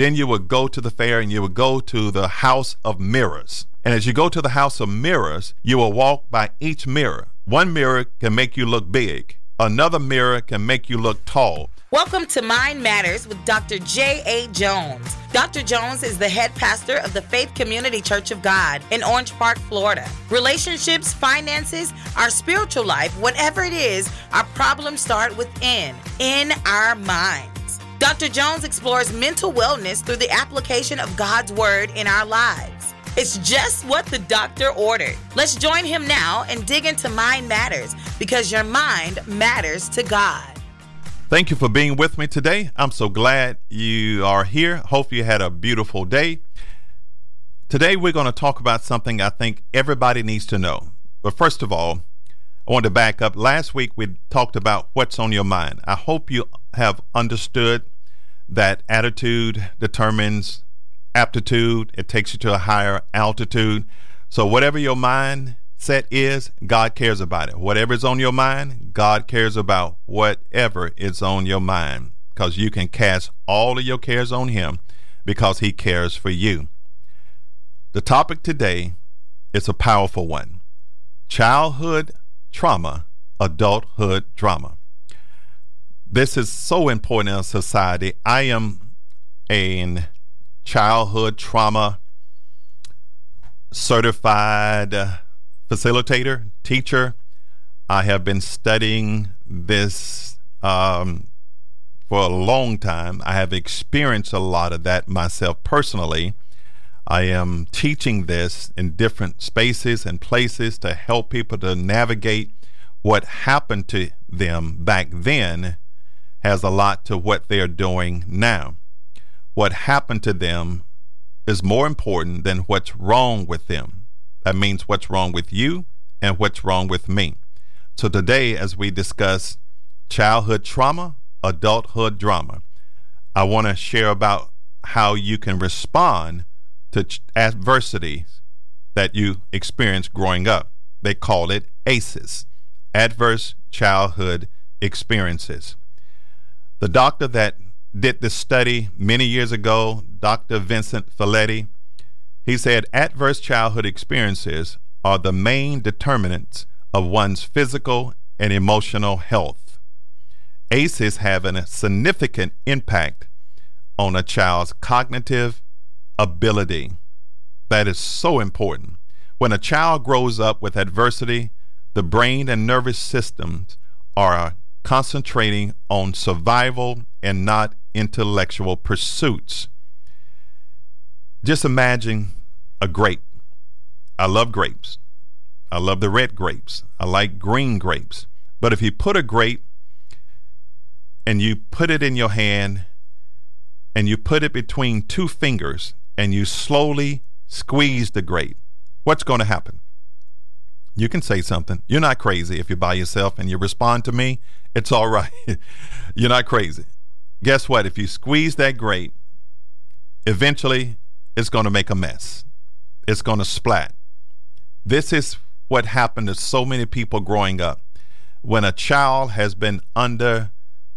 Then you would go to the fair and you would go to the house of mirrors. And as you go to the house of mirrors, you will walk by each mirror. One mirror can make you look big, another mirror can make you look tall. Welcome to Mind Matters with Dr. J.A. Jones. Dr. Jones is the head pastor of the Faith Community Church of God in Orange Park, Florida. Relationships, finances, our spiritual life, whatever it is, our problems start within, in our minds. Dr. Jones explores mental wellness through the application of God's Word in our lives. It's just what the doctor ordered. Let's join him now and dig into Mind Matters because your mind matters to God. Thank you for being with me today. I'm so glad you are here. Hope you had a beautiful day. Today, we're going to talk about something I think everybody needs to know. But first of all, I want to back up. Last week, we talked about what's on your mind. I hope you have understood that attitude determines aptitude, it takes you to a higher altitude. So, whatever your mind set is, God cares about it. Whatever is on your mind, God cares about whatever is on your mind because you can cast all of your cares on Him because He cares for you. The topic today is a powerful one childhood trauma, adulthood drama. This is so important in society. I am a childhood trauma certified facilitator, teacher. I have been studying this um, for a long time. I have experienced a lot of that myself personally. I am teaching this in different spaces and places to help people to navigate what happened to them back then has a lot to what they're doing now. What happened to them is more important than what's wrong with them. That means what's wrong with you and what's wrong with me. So today, as we discuss childhood trauma, adulthood drama, I want to share about how you can respond to ch- adversities that you experienced growing up. They call it ACEs, Adverse Childhood Experiences. The doctor that did this study many years ago, Dr. Vincent Felitti, he said adverse childhood experiences are the main determinants of one's physical and emotional health. ACEs have a significant impact on a child's cognitive ability. That is so important. When a child grows up with adversity, the brain and nervous systems are concentrating on survival and not intellectual pursuits. Just imagine a grape. I love grapes. I love the red grapes. I like green grapes. But if you put a grape and you put it in your hand and you put it between two fingers and you slowly squeeze the grape, what's going to happen? You can say something. You're not crazy if you're by yourself and you respond to me. It's all right. you're not crazy. Guess what? If you squeeze that grape, eventually it's going to make a mess it's going to splat. This is what happened to so many people growing up. When a child has been under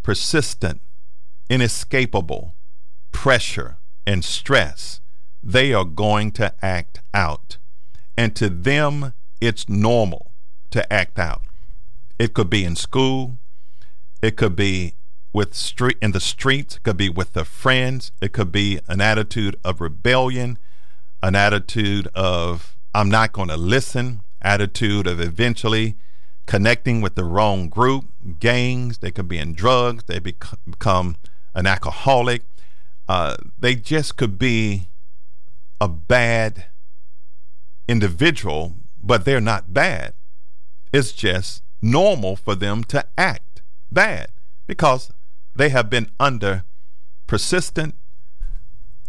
persistent, inescapable pressure and stress, they are going to act out. And to them, it's normal to act out. It could be in school, it could be with street in the streets, it could be with the friends, it could be an attitude of rebellion, an attitude of I'm not going to listen, attitude of eventually connecting with the wrong group, gangs. They could be in drugs. They become an alcoholic. Uh, they just could be a bad individual, but they're not bad. It's just normal for them to act bad because they have been under persistent,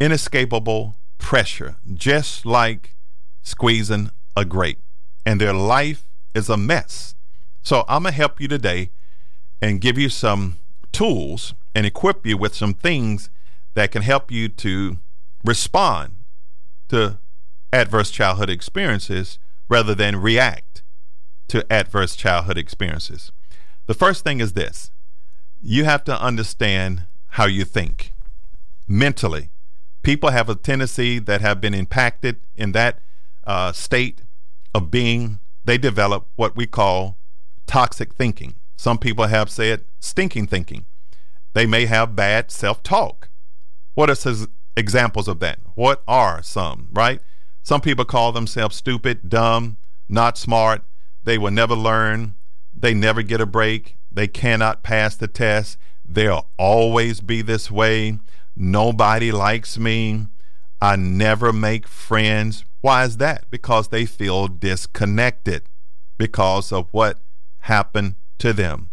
inescapable pressure, just like squeezing a grape, and their life is a mess. So I'm going to help you today and give you some tools and equip you with some things that can help you to respond to adverse childhood experiences rather than react to adverse childhood experiences. The first thing is this you have to understand how you think mentally People have a tendency that have been impacted in that uh, state of being, they develop what we call toxic thinking. Some people have said stinking thinking. They may have bad self talk. What are some examples of that? What are some, right? Some people call themselves stupid, dumb, not smart. They will never learn. They never get a break. They cannot pass the test. They'll always be this way. Nobody likes me. I never make friends. Why is that? Because they feel disconnected because of what happened to them.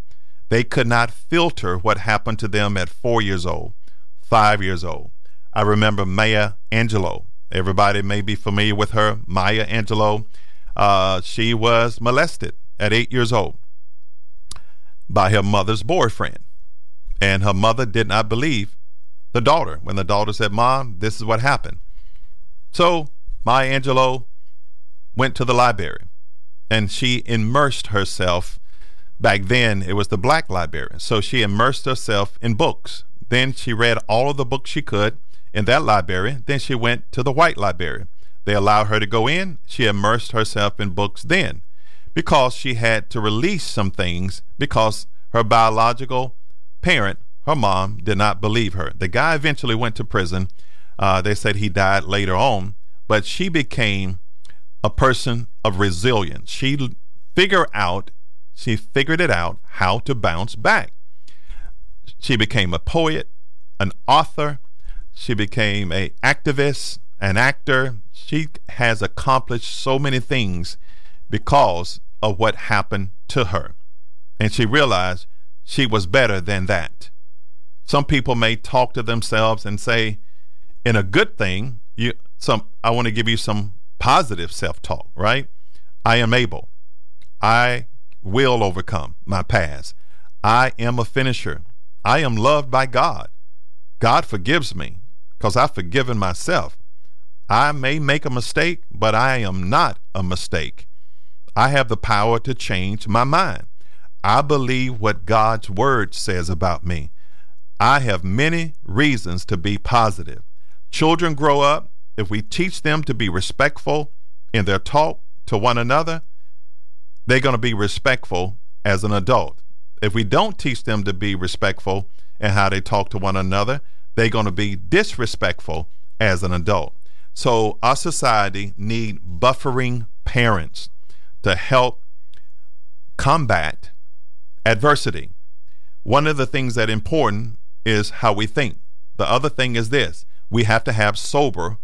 They could not filter what happened to them at four years old, five years old. I remember Maya Angelou. Everybody may be familiar with her. Maya Angelou. Uh, she was molested at eight years old by her mother's boyfriend. And her mother did not believe the daughter when the daughter said, Mom, this is what happened. So Maya Angelou went to the library and she immersed herself. Back then, it was the black library. So she immersed herself in books. Then she read all of the books she could in that library. Then she went to the white library. They allowed her to go in. She immersed herself in books then because she had to release some things because her biological parent, her mom, did not believe her. The guy eventually went to prison. Uh, they said he died later on, but she became a person of resilience. She figured out, she figured it out how to bounce back. She became a poet, an author. She became a activist, an actor. She has accomplished so many things because of what happened to her. And she realized she was better than that. Some people may talk to themselves and say, in a good thing, you some I want to give you some positive self-talk, right? I am able. I will overcome my past. I am a finisher. I am loved by God. God forgives me because I've forgiven myself. I may make a mistake, but I am not a mistake. I have the power to change my mind. I believe what God's word says about me. I have many reasons to be positive. Children grow up, if we teach them to be respectful in their talk to one another, they're going to be respectful as an adult. If we don't teach them to be respectful in how they talk to one another, they're going to be disrespectful as an adult. So our society need buffering parents to help combat adversity. One of the things that important is how we think. The other thing is this we have to have sober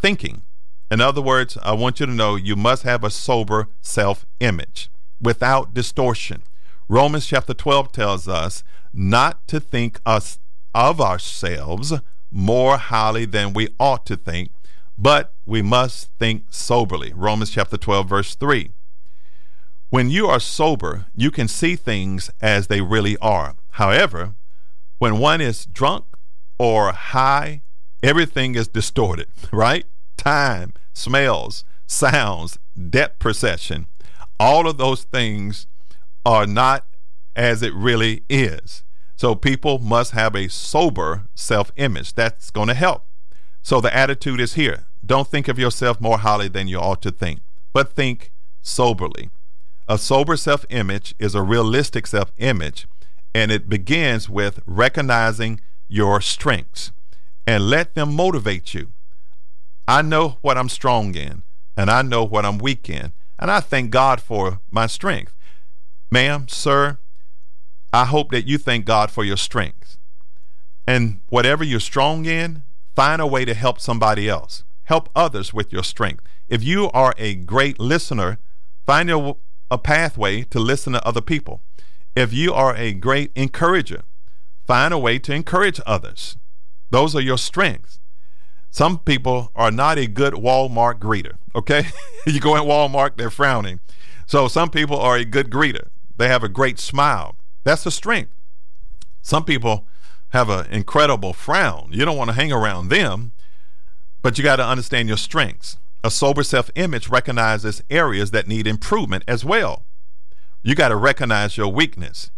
thinking. In other words, I want you to know you must have a sober self image without distortion. Romans chapter 12 tells us not to think us of ourselves more highly than we ought to think, but we must think soberly. Romans chapter 12, verse 3. When you are sober, you can see things as they really are. However, when one is drunk or high, everything is distorted, right? Time, smells, sounds, depth perception, all of those things are not as it really is. So people must have a sober self image. That's going to help. So the attitude is here. Don't think of yourself more highly than you ought to think, but think soberly. A sober self image is a realistic self image, and it begins with recognizing your strengths and let them motivate you. I know what I'm strong in, and I know what I'm weak in, and I thank God for my strength. Ma'am, sir, I hope that you thank God for your strengths. And whatever you're strong in, find a way to help somebody else. Help others with your strength. If you are a great listener, find a, a pathway to listen to other people. If you are a great encourager, find a way to encourage others. Those are your strengths. Some people are not a good Walmart greeter, okay? you go in Walmart, they're frowning. So some people are a good greeter. They have a great smile. That's a strength. Some people have an incredible frown. You don't want to hang around them, but you got to understand your strengths. A sober self image recognizes areas that need improvement as well. You got to recognize your weakness.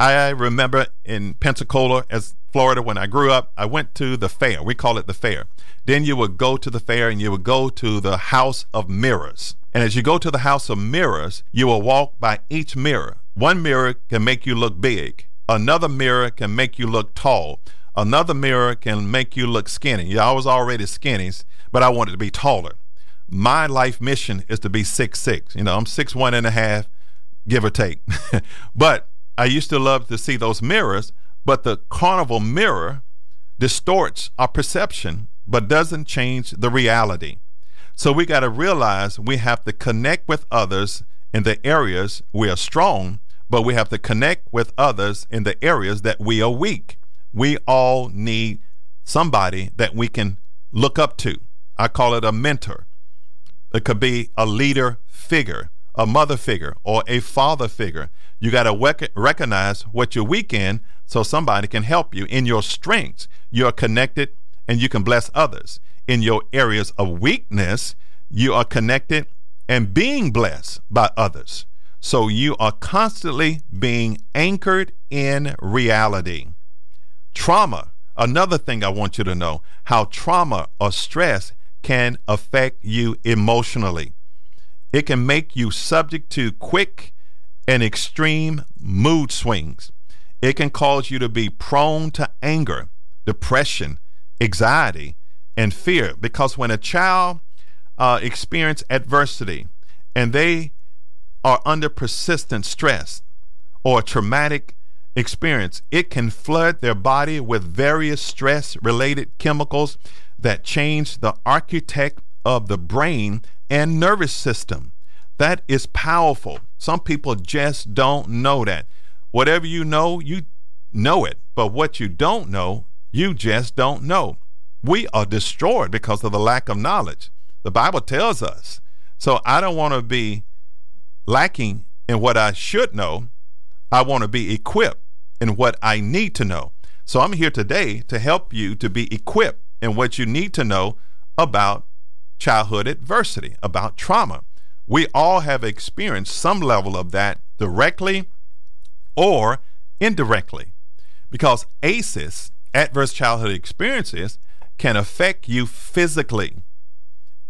I remember in Pensacola, as Florida, when I grew up, I went to the fair. We call it the fair. Then you would go to the fair and you would go to the House of Mirrors. And as you go to the House of Mirrors, you will walk by each mirror. One mirror can make you look big, another mirror can make you look tall, another mirror can make you look skinny. Yeah, I was already skinny, but I wanted to be taller. My life mission is to be six six. You know, I'm six one and a half, give or take. but I used to love to see those mirrors, but the carnival mirror distorts our perception but doesn't change the reality. So we got to realize we have to connect with others in the areas we are strong, but we have to connect with others in the areas that we are weak. We all need somebody that we can look up to. I call it a mentor. It could be a leader figure, a mother figure, or a father figure. You got to rec- recognize what you're weak in so somebody can help you. In your strengths, you're connected and you can bless others. In your areas of weakness, you are connected and being blessed by others. So you are constantly being anchored in reality. Trauma, another thing I want you to know how trauma or stress can affect you emotionally. It can make you subject to quick and extreme mood swings. It can cause you to be prone to anger, depression, anxiety, and fear. Because when a child uh, experience adversity and they are under persistent stress or traumatic experience, it can flood their body with various stress related chemicals that change the architect of the brain and nervous system. That is powerful. Some people just don't know that. Whatever you know, you know it. But what you don't know, you just don't know. We are destroyed because of the lack of knowledge. The Bible tells us. So I don't want to be lacking in what I should know. I want to be equipped in what I need to know. So I'm here today to help you to be equipped in what you need to know about childhood adversity, about trauma. We all have experienced some level of that directly or indirectly because ACEs, adverse childhood experiences, can affect you physically.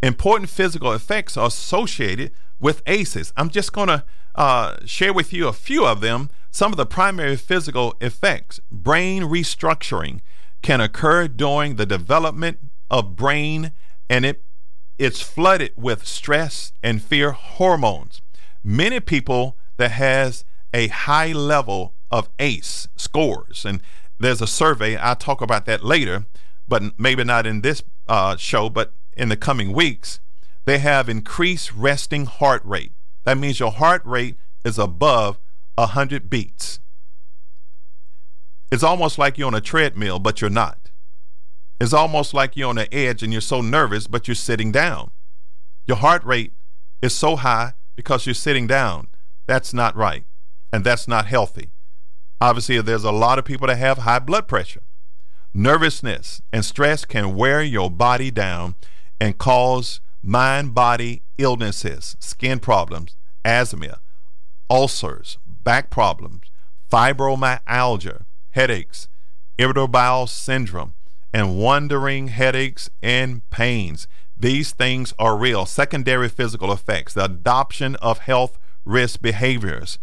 Important physical effects are associated with ACEs. I'm just going to uh, share with you a few of them. Some of the primary physical effects. Brain restructuring can occur during the development of brain and it it's flooded with stress and fear hormones. Many people that has a high level of ACE scores, and there's a survey. I'll talk about that later, but maybe not in this uh, show, but in the coming weeks. They have increased resting heart rate. That means your heart rate is above 100 beats. It's almost like you're on a treadmill, but you're not. It's almost like you're on the edge and you're so nervous, but you're sitting down. Your heart rate is so high because you're sitting down. That's not right. And that's not healthy. Obviously, there's a lot of people that have high blood pressure. Nervousness and stress can wear your body down and cause mind body illnesses, skin problems, asthma, ulcers, back problems, fibromyalgia, headaches, irritable bowel syndrome, and wandering headaches and pains. These things are real. Secondary physical effects, the adoption of health risk behaviors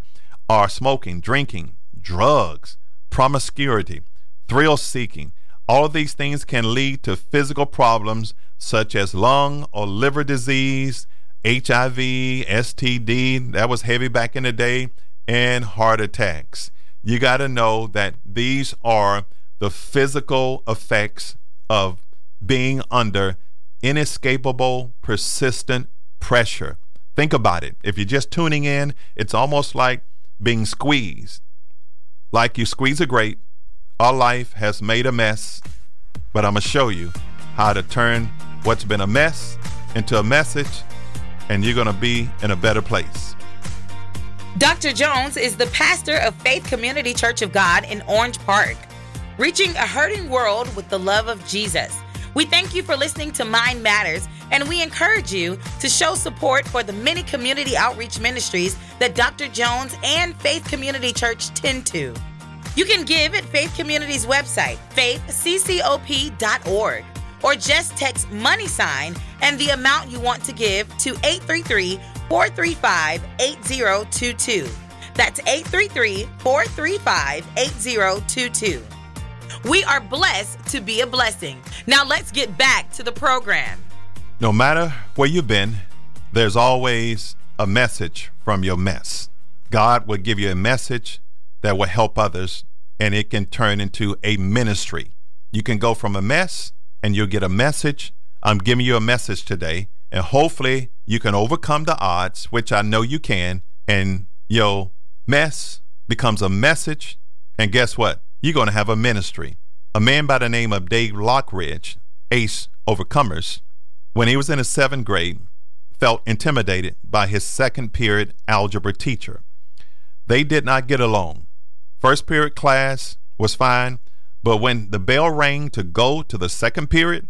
are smoking, drinking, drugs, promiscuity, thrill seeking. All of these things can lead to physical problems such as lung or liver disease, HIV, STD, that was heavy back in the day, and heart attacks. You got to know that these are the physical effects of being under inescapable, persistent pressure. Think about it. If you're just tuning in, it's almost like being squeezed. Like you squeeze a grape, our life has made a mess, but I'm going to show you how to turn what's been a mess into a message, and you're going to be in a better place. Dr. Jones is the pastor of Faith Community Church of God in Orange Park reaching a hurting world with the love of Jesus. We thank you for listening to Mind Matters, and we encourage you to show support for the many community outreach ministries that Dr. Jones and Faith Community Church tend to. You can give at Faith Community's website, faithccop.org, or just text money sign and the amount you want to give to 833 435 8022. That's 833 435 8022. We are blessed to be a blessing. Now let's get back to the program. No matter where you've been, there's always a message from your mess. God will give you a message that will help others, and it can turn into a ministry. You can go from a mess and you'll get a message. I'm giving you a message today, and hopefully you can overcome the odds, which I know you can, and your mess becomes a message. And guess what? You're going to have a ministry. A man by the name of Dave Lockridge, Ace Overcomers, when he was in the seventh grade, felt intimidated by his second period algebra teacher. They did not get along. First period class was fine, but when the bell rang to go to the second period,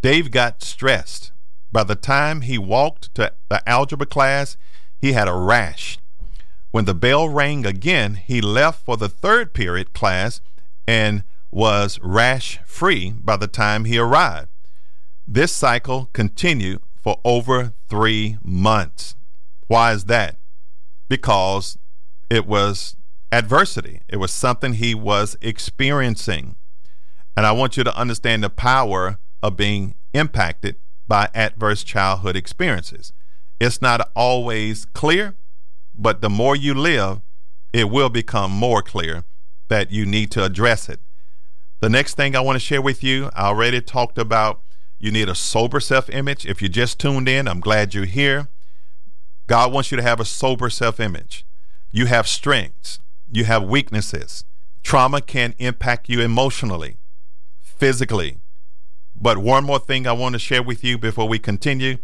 Dave got stressed. By the time he walked to the algebra class, he had a rash. When the bell rang again, he left for the third period class and was rash free by the time he arrived. This cycle continued for over three months. Why is that? Because it was adversity, it was something he was experiencing. And I want you to understand the power of being impacted by adverse childhood experiences. It's not always clear, but the more you live, it will become more clear that you need to address it. The next thing I want to share with you, I already talked about you need a sober self image. If you just tuned in, I'm glad you're here. God wants you to have a sober self image. You have strengths, you have weaknesses. Trauma can impact you emotionally, physically. But one more thing I want to share with you before we continue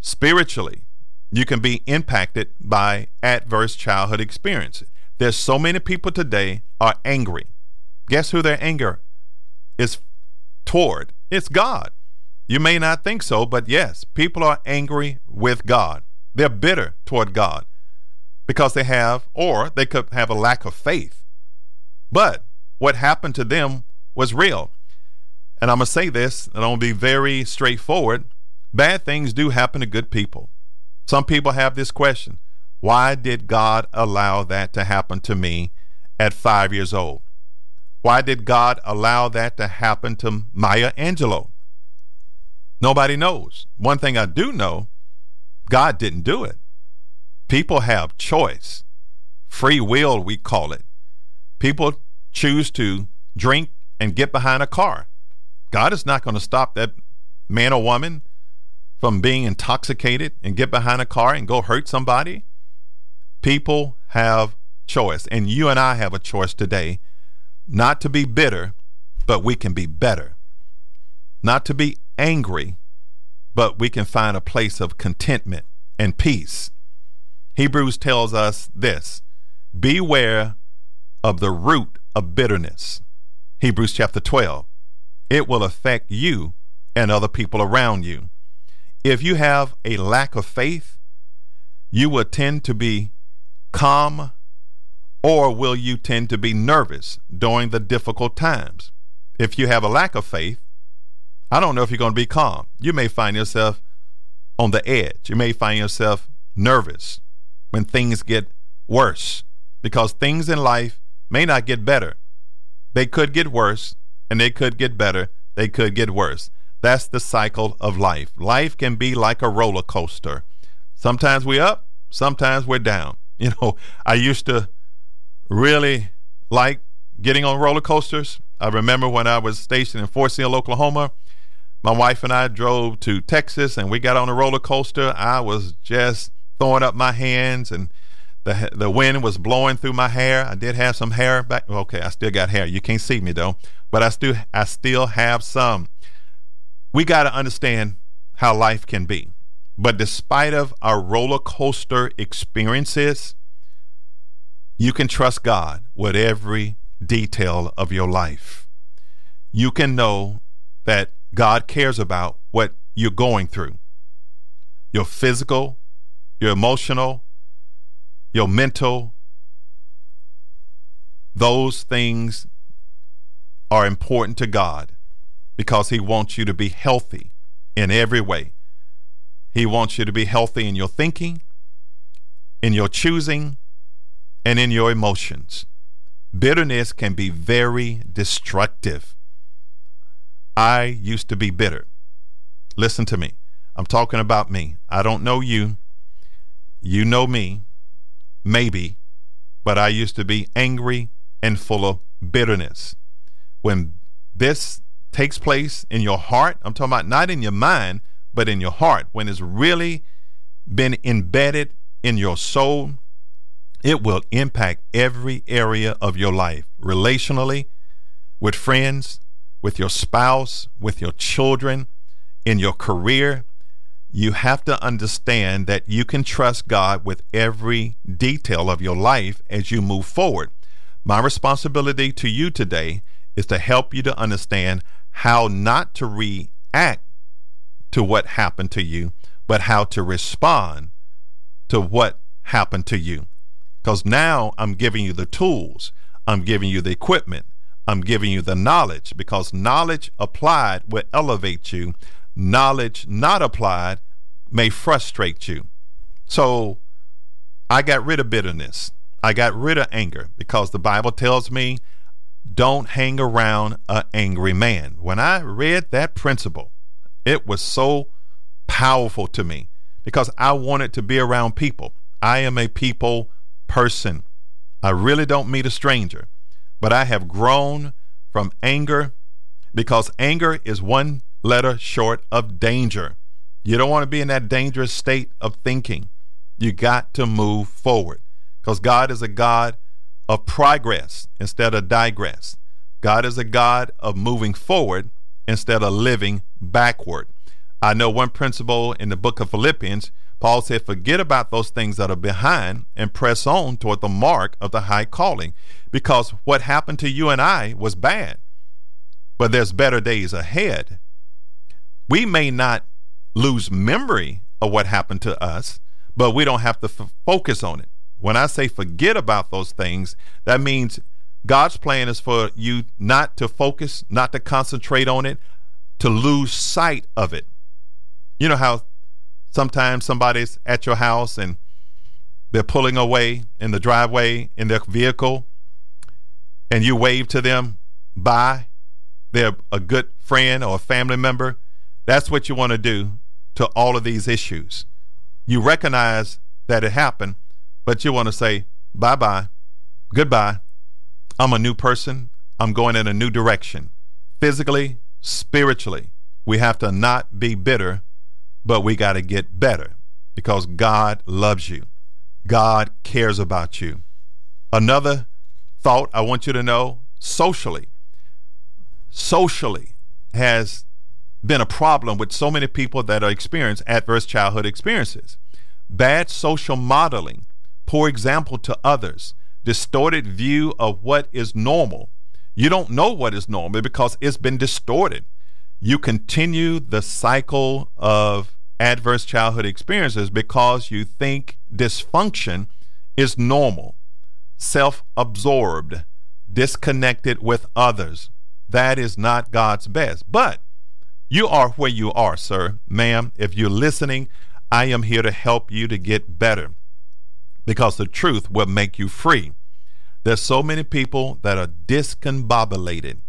spiritually, you can be impacted by adverse childhood experiences. There's so many people today are angry. Guess who their anger is toward? It's God. You may not think so, but yes, people are angry with God. They're bitter toward God because they have, or they could have a lack of faith. But what happened to them was real. And I'm going to say this, and I'm going to be very straightforward. Bad things do happen to good people. Some people have this question Why did God allow that to happen to me at five years old? Why did God allow that to happen to Maya Angelou? Nobody knows. One thing I do know God didn't do it. People have choice, free will, we call it. People choose to drink and get behind a car. God is not going to stop that man or woman from being intoxicated and get behind a car and go hurt somebody. People have choice, and you and I have a choice today not to be bitter, but we can be better. Not to be angry, but we can find a place of contentment and peace. Hebrews tells us this Beware of the root of bitterness. Hebrews chapter 12. It will affect you and other people around you. If you have a lack of faith, you will tend to be calm, or will you tend to be nervous during the difficult times? If you have a lack of faith, I don't know if you're going to be calm. You may find yourself on the edge. You may find yourself nervous when things get worse because things in life may not get better. They could get worse and they could get better. They could get worse. That's the cycle of life. Life can be like a roller coaster. Sometimes we're up, sometimes we're down. You know, I used to really like getting on roller coasters. I remember when I was stationed in Fort Sill, Oklahoma my wife and I drove to Texas and we got on a roller coaster. I was just throwing up my hands and the the wind was blowing through my hair. I did have some hair back. Okay, I still got hair. You can't see me though, but I still I still have some. We got to understand how life can be. But despite of our roller coaster experiences, you can trust God with every detail of your life. You can know that God cares about what you're going through your physical, your emotional, your mental, those things are important to God because He wants you to be healthy in every way. He wants you to be healthy in your thinking, in your choosing, and in your emotions. Bitterness can be very destructive. I used to be bitter. Listen to me. I'm talking about me. I don't know you. You know me, maybe, but I used to be angry and full of bitterness. When this takes place in your heart, I'm talking about not in your mind, but in your heart, when it's really been embedded in your soul, it will impact every area of your life relationally, with friends, with your spouse, with your children, in your career. You have to understand that you can trust God with every detail of your life as you move forward. My responsibility to you today is to help you to understand how not to react to what happened to you, but how to respond to what happened to you. Because now I'm giving you the tools, I'm giving you the equipment, I'm giving you the knowledge, because knowledge applied will elevate you, knowledge not applied may frustrate you. So I got rid of bitterness. I got rid of anger because the Bible tells me don't hang around an angry man. When I read that principle, it was so powerful to me because I wanted to be around people. I am a people person. I really don't meet a stranger, but I have grown from anger because anger is one letter short of danger. You don't want to be in that dangerous state of thinking. You got to move forward because God is a God of progress instead of digress. God is a God of moving forward instead of living backward. I know one principle in the book of Philippians Paul said, Forget about those things that are behind and press on toward the mark of the high calling. Because what happened to you and I was bad, but there's better days ahead. We may not lose memory of what happened to us, but we don't have to f- focus on it. When I say forget about those things, that means God's plan is for you not to focus, not to concentrate on it, to lose sight of it. You know how Sometimes somebody's at your house and they're pulling away in the driveway in their vehicle and you wave to them bye. They're a good friend or a family member. That's what you want to do to all of these issues. You recognize that it happened, but you want to say bye bye, goodbye. I'm a new person. I'm going in a new direction. Physically, spiritually, we have to not be bitter but we got to get better because God loves you. God cares about you. Another thought I want you to know socially, socially has been a problem with so many people that are experiencing adverse childhood experiences. Bad social modeling, poor example to others, distorted view of what is normal. You don't know what is normal because it's been distorted you continue the cycle of adverse childhood experiences because you think dysfunction is normal, self absorbed, disconnected with others. That is not God's best. But you are where you are, sir, ma'am. If you're listening, I am here to help you to get better because the truth will make you free. There's so many people that are discombobulated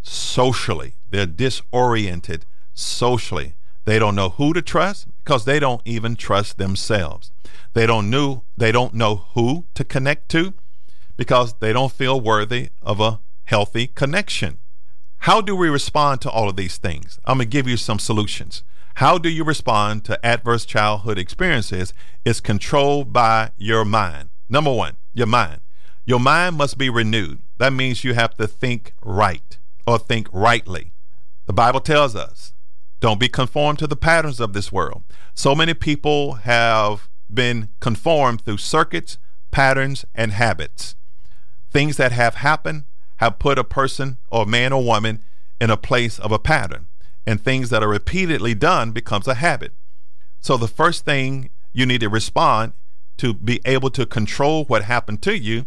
socially. They're disoriented socially. They don't know who to trust because they don't even trust themselves. They don't know they don't know who to connect to because they don't feel worthy of a healthy connection. How do we respond to all of these things? I'm going to give you some solutions. How do you respond to adverse childhood experiences is controlled by your mind. Number 1, your mind. Your mind must be renewed. That means you have to think right or think rightly. The Bible tells us, don't be conformed to the patterns of this world. So many people have been conformed through circuits, patterns, and habits. Things that have happened have put a person or man or woman in a place of a pattern, and things that are repeatedly done becomes a habit. So the first thing you need to respond to be able to control what happened to you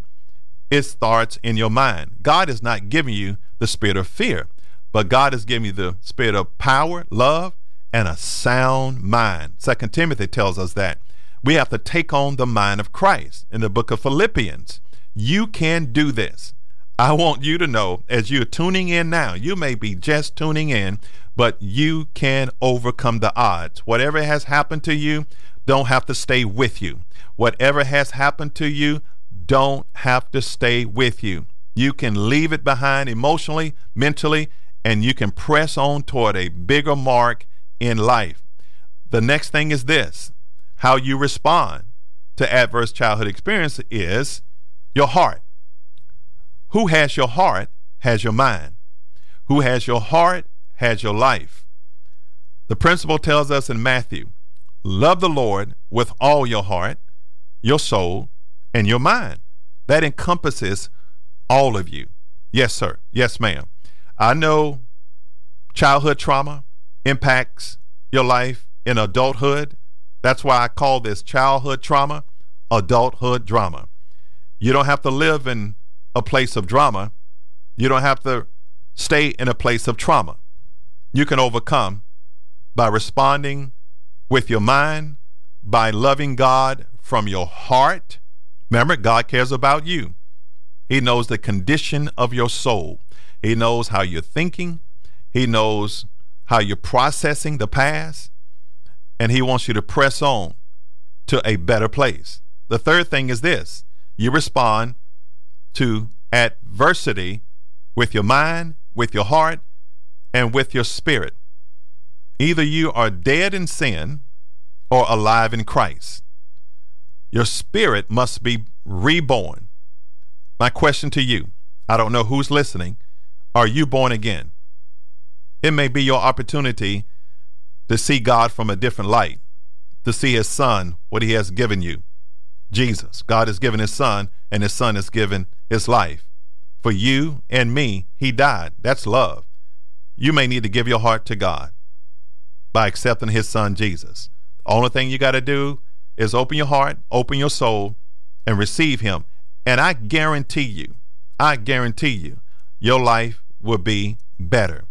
it starts in your mind. God is not giving you the spirit of fear, but God is giving you the spirit of power, love, and a sound mind. Second Timothy tells us that we have to take on the mind of Christ in the book of Philippians. You can do this. I want you to know as you're tuning in now, you may be just tuning in, but you can overcome the odds. Whatever has happened to you, don't have to stay with you. Whatever has happened to you, don't have to stay with you. You can leave it behind emotionally, mentally, and you can press on toward a bigger mark in life. The next thing is this how you respond to adverse childhood experience is your heart. Who has your heart has your mind. Who has your heart has your life. The principle tells us in Matthew love the Lord with all your heart, your soul, and your mind. That encompasses all of you. Yes, sir. Yes, ma'am. I know childhood trauma impacts your life in adulthood. That's why I call this childhood trauma adulthood drama. You don't have to live in a place of drama. You don't have to stay in a place of trauma. You can overcome by responding with your mind, by loving God from your heart. Remember, God cares about you. He knows the condition of your soul. He knows how you're thinking. He knows how you're processing the past. And He wants you to press on to a better place. The third thing is this you respond to adversity with your mind, with your heart, and with your spirit. Either you are dead in sin or alive in Christ. Your spirit must be reborn. My question to you I don't know who's listening. Are you born again? It may be your opportunity to see God from a different light, to see His Son, what He has given you. Jesus. God has given his son, and his son has given his life. For you and me, he died. That's love. You may need to give your heart to God by accepting his son, Jesus. The only thing you got to do is open your heart, open your soul, and receive him. And I guarantee you, I guarantee you, your life will be better.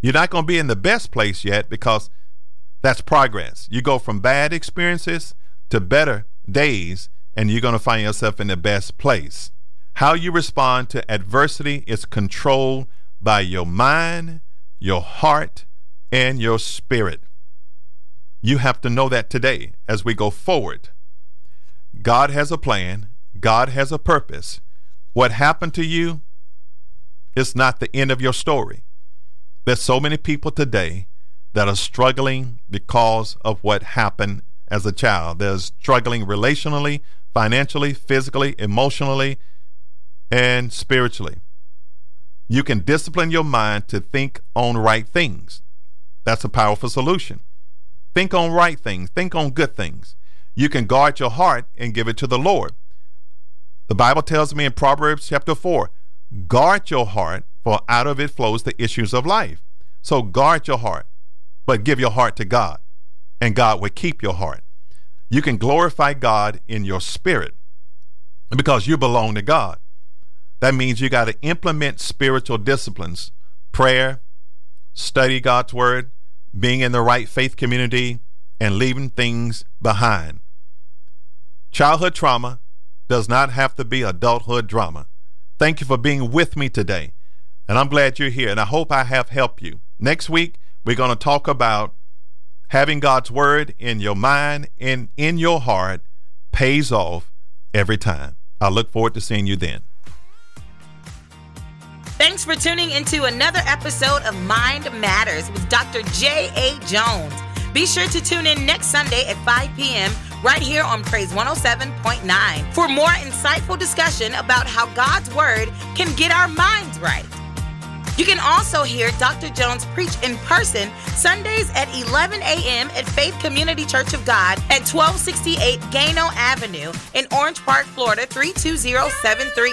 You're not going to be in the best place yet because that's progress. You go from bad experiences to better days and you're going to find yourself in the best place. How you respond to adversity is controlled by your mind, your heart, and your spirit. You have to know that today as we go forward. God has a plan, God has a purpose. What happened to you is not the end of your story. There's so many people today that are struggling because of what happened as a child. They're struggling relationally, financially, physically, emotionally, and spiritually. You can discipline your mind to think on right things. That's a powerful solution. Think on right things, think on good things. You can guard your heart and give it to the Lord. The Bible tells me in Proverbs chapter 4 guard your heart, for out of it flows the issues of life. So guard your heart, but give your heart to God, and God will keep your heart. You can glorify God in your spirit because you belong to God. That means you got to implement spiritual disciplines prayer, study God's word, being in the right faith community, and leaving things behind. Childhood trauma does not have to be adulthood drama. Thank you for being with me today. And I'm glad you're here. And I hope I have helped you. Next week, we're going to talk about having God's word in your mind and in your heart pays off every time. I look forward to seeing you then. Thanks for tuning into another episode of Mind Matters with Dr. J.A. Jones. Be sure to tune in next Sunday at 5 p.m. right here on Praise 107.9 for more insightful discussion about how God's Word can get our minds right. You can also hear Dr. Jones preach in person Sundays at 11 a.m. at Faith Community Church of God at 1268 Gano Avenue in Orange Park, Florida 32073.